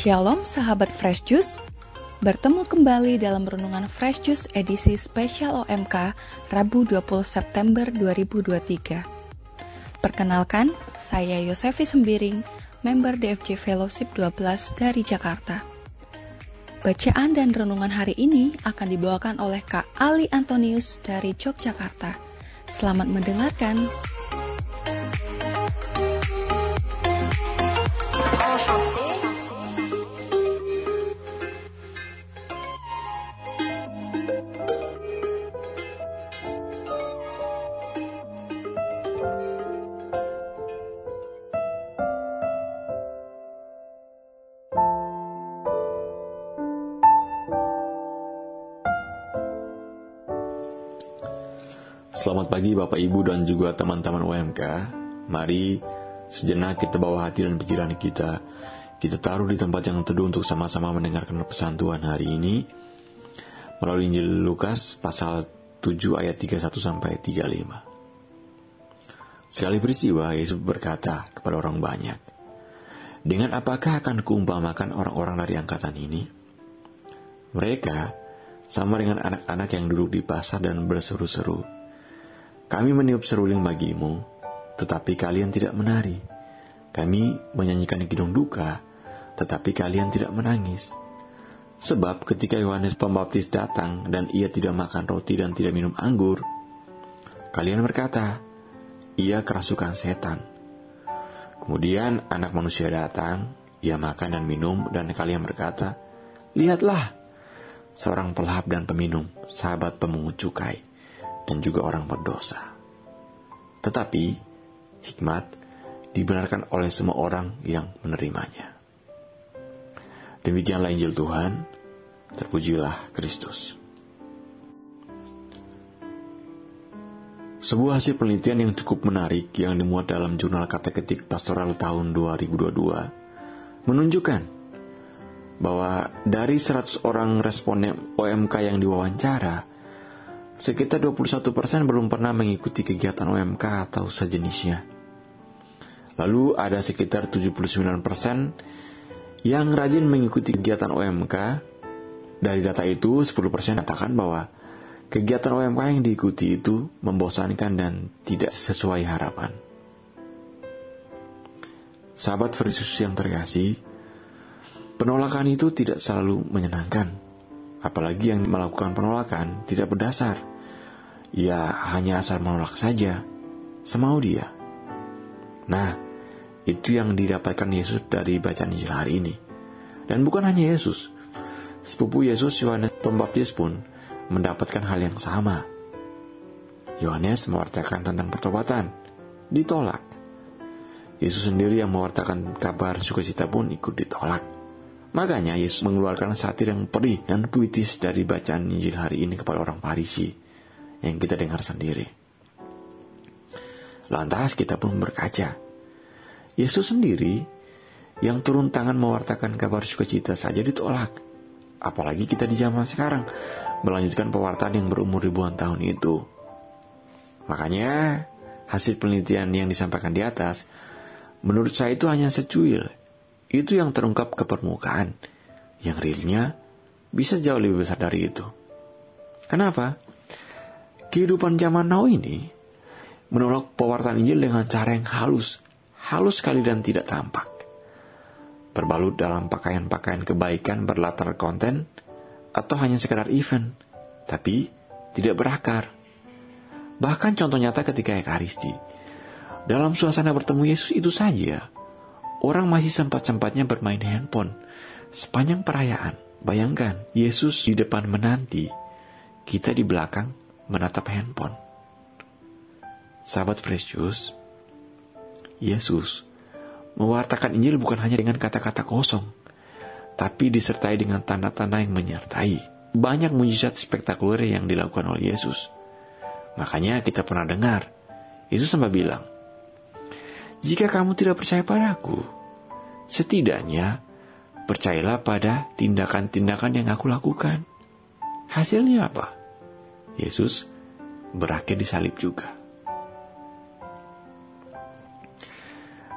Shalom sahabat Fresh Juice. Bertemu kembali dalam Renungan Fresh Juice edisi spesial OMK Rabu 20 September 2023 Perkenalkan, saya Yosefi Sembiring, member DFJ Fellowship 12 dari Jakarta. Bacaan dan renungan hari ini akan dibawakan oleh Kak Ali Antonius dari Yogyakarta. Selamat mendengarkan. Selamat pagi Bapak Ibu dan juga teman-teman UMK. Mari sejenak kita bawa hati dan pikiran kita. Kita taruh di tempat yang teduh untuk sama-sama mendengarkan pesan Tuhan hari ini. Melalui Injil Lukas pasal 7 ayat 31 sampai 35. Sekali peristiwa Yesus berkata kepada orang banyak, Dengan apakah akan kuumpamakan orang-orang dari angkatan ini? Mereka sama dengan anak-anak yang duduk di pasar dan berseru-seru kami meniup seruling bagimu, tetapi kalian tidak menari. Kami menyanyikan kidung duka, tetapi kalian tidak menangis. Sebab ketika Yohanes Pembaptis datang dan ia tidak makan roti dan tidak minum anggur, kalian berkata, ia kerasukan setan. Kemudian anak manusia datang, ia makan dan minum, dan kalian berkata, Lihatlah, seorang pelahap dan peminum, sahabat pemungut cukai dan juga orang berdosa. Tetapi hikmat dibenarkan oleh semua orang yang menerimanya. Demikianlah Injil Tuhan, terpujilah Kristus. Sebuah hasil penelitian yang cukup menarik yang dimuat dalam jurnal kata-ketik pastoral tahun 2022 menunjukkan bahwa dari 100 orang responden OMK yang diwawancara, sekitar 21% belum pernah mengikuti kegiatan OMK atau sejenisnya. Lalu ada sekitar 79% yang rajin mengikuti kegiatan OMK. Dari data itu, 10% katakan bahwa kegiatan OMK yang diikuti itu membosankan dan tidak sesuai harapan. Sahabat Yesus yang terkasih, penolakan itu tidak selalu menyenangkan. Apalagi yang melakukan penolakan tidak berdasar ia hanya asal menolak saja, semau dia. Nah, itu yang didapatkan Yesus dari bacaan Injil hari ini. Dan bukan hanya Yesus, sepupu Yesus Yohanes Pembaptis pun mendapatkan hal yang sama. Yohanes mewartakan tentang pertobatan, ditolak. Yesus sendiri yang mewartakan kabar sukacita pun ikut ditolak. Makanya Yesus mengeluarkan satir yang perih dan puitis dari bacaan Injil hari ini kepada orang Farisi yang kita dengar sendiri. Lantas kita pun berkaca. Yesus sendiri yang turun tangan mewartakan kabar sukacita saja ditolak. Apalagi kita di zaman sekarang melanjutkan pewartaan yang berumur ribuan tahun itu. Makanya hasil penelitian yang disampaikan di atas menurut saya itu hanya secuil. Itu yang terungkap ke permukaan. Yang realnya bisa jauh lebih besar dari itu. Kenapa? kehidupan zaman now ini menolak pewartaan Injil dengan cara yang halus, halus sekali dan tidak tampak. Berbalut dalam pakaian-pakaian kebaikan berlatar konten, atau hanya sekedar event, tapi tidak berakar. Bahkan contoh nyata ketika Ekaristi. Dalam suasana bertemu Yesus itu saja, orang masih sempat-sempatnya bermain handphone sepanjang perayaan. Bayangkan, Yesus di depan menanti, kita di belakang menatap handphone. Sahabat Fresh Juice, Yesus mewartakan Injil bukan hanya dengan kata-kata kosong, tapi disertai dengan tanda-tanda yang menyertai. Banyak mujizat spektakuler yang dilakukan oleh Yesus. Makanya kita pernah dengar, Yesus sempat bilang, Jika kamu tidak percaya padaku, setidaknya percayalah pada tindakan-tindakan yang aku lakukan. Hasilnya apa? Yesus berakhir di salib juga.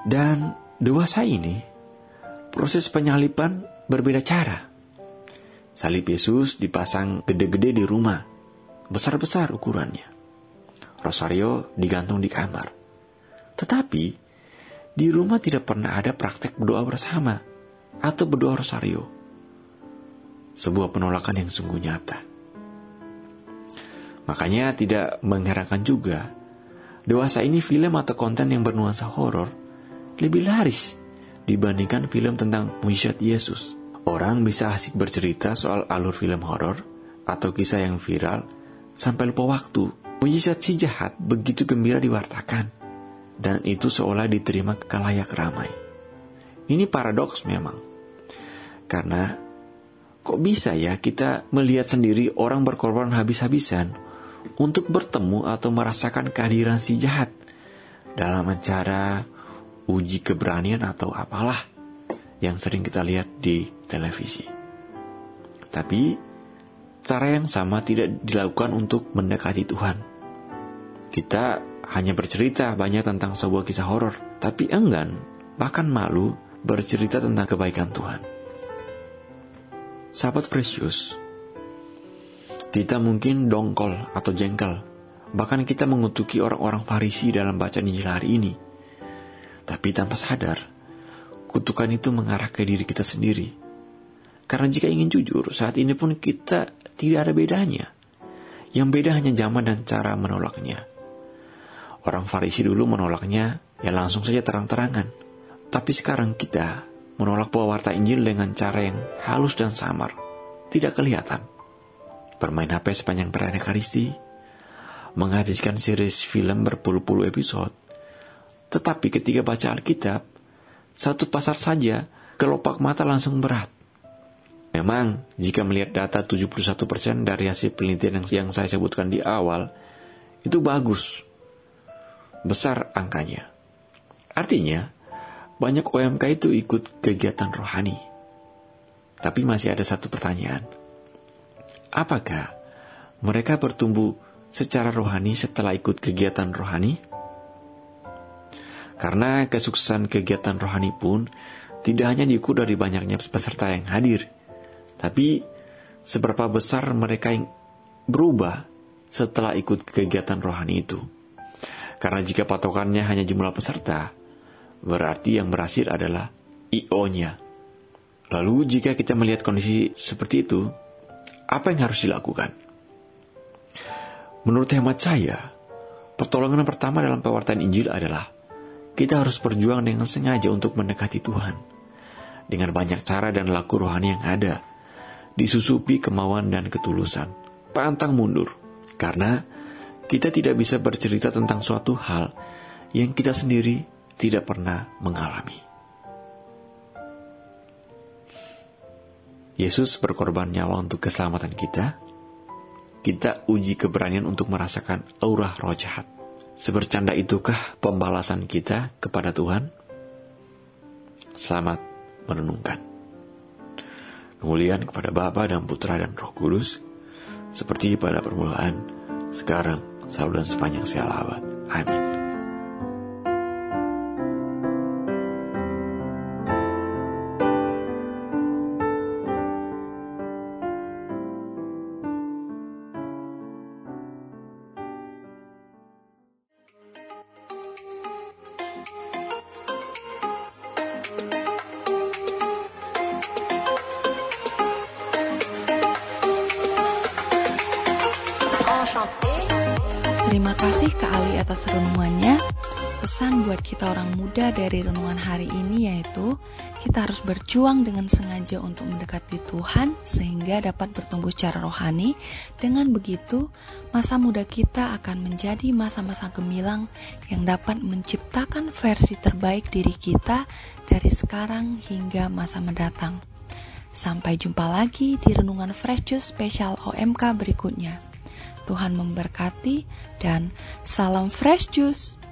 Dan dewasa ini, proses penyalipan berbeda cara. Salib Yesus dipasang gede-gede di rumah, besar-besar ukurannya. Rosario digantung di kamar. Tetapi, di rumah tidak pernah ada praktek berdoa bersama atau berdoa rosario. Sebuah penolakan yang sungguh nyata. Makanya tidak mengherankan juga, dewasa ini film atau konten yang bernuansa horor lebih laris dibandingkan film tentang mujizat Yesus. Orang bisa asik bercerita soal alur film horor atau kisah yang viral sampai lupa waktu. Mujizat si jahat begitu gembira diwartakan, dan itu seolah diterima kekalayak ramai. Ini paradoks memang, karena kok bisa ya kita melihat sendiri orang berkorban habis-habisan untuk bertemu atau merasakan kehadiran si jahat dalam acara uji keberanian atau apalah yang sering kita lihat di televisi. Tapi cara yang sama tidak dilakukan untuk mendekati Tuhan. Kita hanya bercerita banyak tentang sebuah kisah horor, tapi enggan, bahkan malu bercerita tentang kebaikan Tuhan. Sahabat Precious, kita mungkin dongkol atau jengkel, bahkan kita mengutuki orang-orang Farisi dalam bacaan Injil hari ini tapi tanpa sadar, kutukan itu mengarah ke diri kita sendiri. Karena jika ingin jujur, saat ini pun kita tidak ada bedanya. Yang beda hanya zaman dan cara menolaknya. Orang Farisi dulu menolaknya ya langsung saja terang-terangan. Tapi sekarang kita menolak pewarta Injil dengan cara yang halus dan samar. Tidak kelihatan. Bermain HP sepanjang perayaan Ekaristi, menghabiskan series film berpuluh-puluh episode, tetapi ketika baca Alkitab, satu pasar saja kelopak mata langsung berat. Memang, jika melihat data 71% dari hasil penelitian yang, saya sebutkan di awal, itu bagus. Besar angkanya. Artinya, banyak OMK itu ikut kegiatan rohani. Tapi masih ada satu pertanyaan. Apakah mereka bertumbuh secara rohani setelah ikut kegiatan rohani? Karena kesuksesan kegiatan rohani pun tidak hanya diukur dari banyaknya peserta yang hadir, tapi seberapa besar mereka yang berubah setelah ikut kegiatan rohani itu. Karena jika patokannya hanya jumlah peserta, berarti yang berhasil adalah IO-nya. Lalu jika kita melihat kondisi seperti itu, apa yang harus dilakukan? Menurut hemat saya, pertolongan pertama dalam pewartaan Injil adalah kita harus berjuang dengan sengaja untuk mendekati Tuhan. Dengan banyak cara dan laku rohani yang ada, disusupi kemauan dan ketulusan. Pantang mundur, karena kita tidak bisa bercerita tentang suatu hal yang kita sendiri tidak pernah mengalami. Yesus berkorban nyawa untuk keselamatan kita. Kita uji keberanian untuk merasakan aura roh jahat. Sebercanda itukah pembalasan kita kepada Tuhan? Selamat merenungkan. Kemuliaan kepada Bapa dan Putra dan Roh Kudus, seperti pada permulaan, sekarang, selalu dan sepanjang abad. Amin. Terima kasih ke Ali atas renungannya. Pesan buat kita orang muda dari renungan hari ini yaitu kita harus berjuang dengan sengaja untuk mendekati Tuhan sehingga dapat bertumbuh secara rohani. Dengan begitu, masa muda kita akan menjadi masa-masa gemilang yang dapat menciptakan versi terbaik diri kita dari sekarang hingga masa mendatang. Sampai jumpa lagi di renungan Fresh Juice spesial OMK berikutnya. Tuhan memberkati dan salam fresh juice.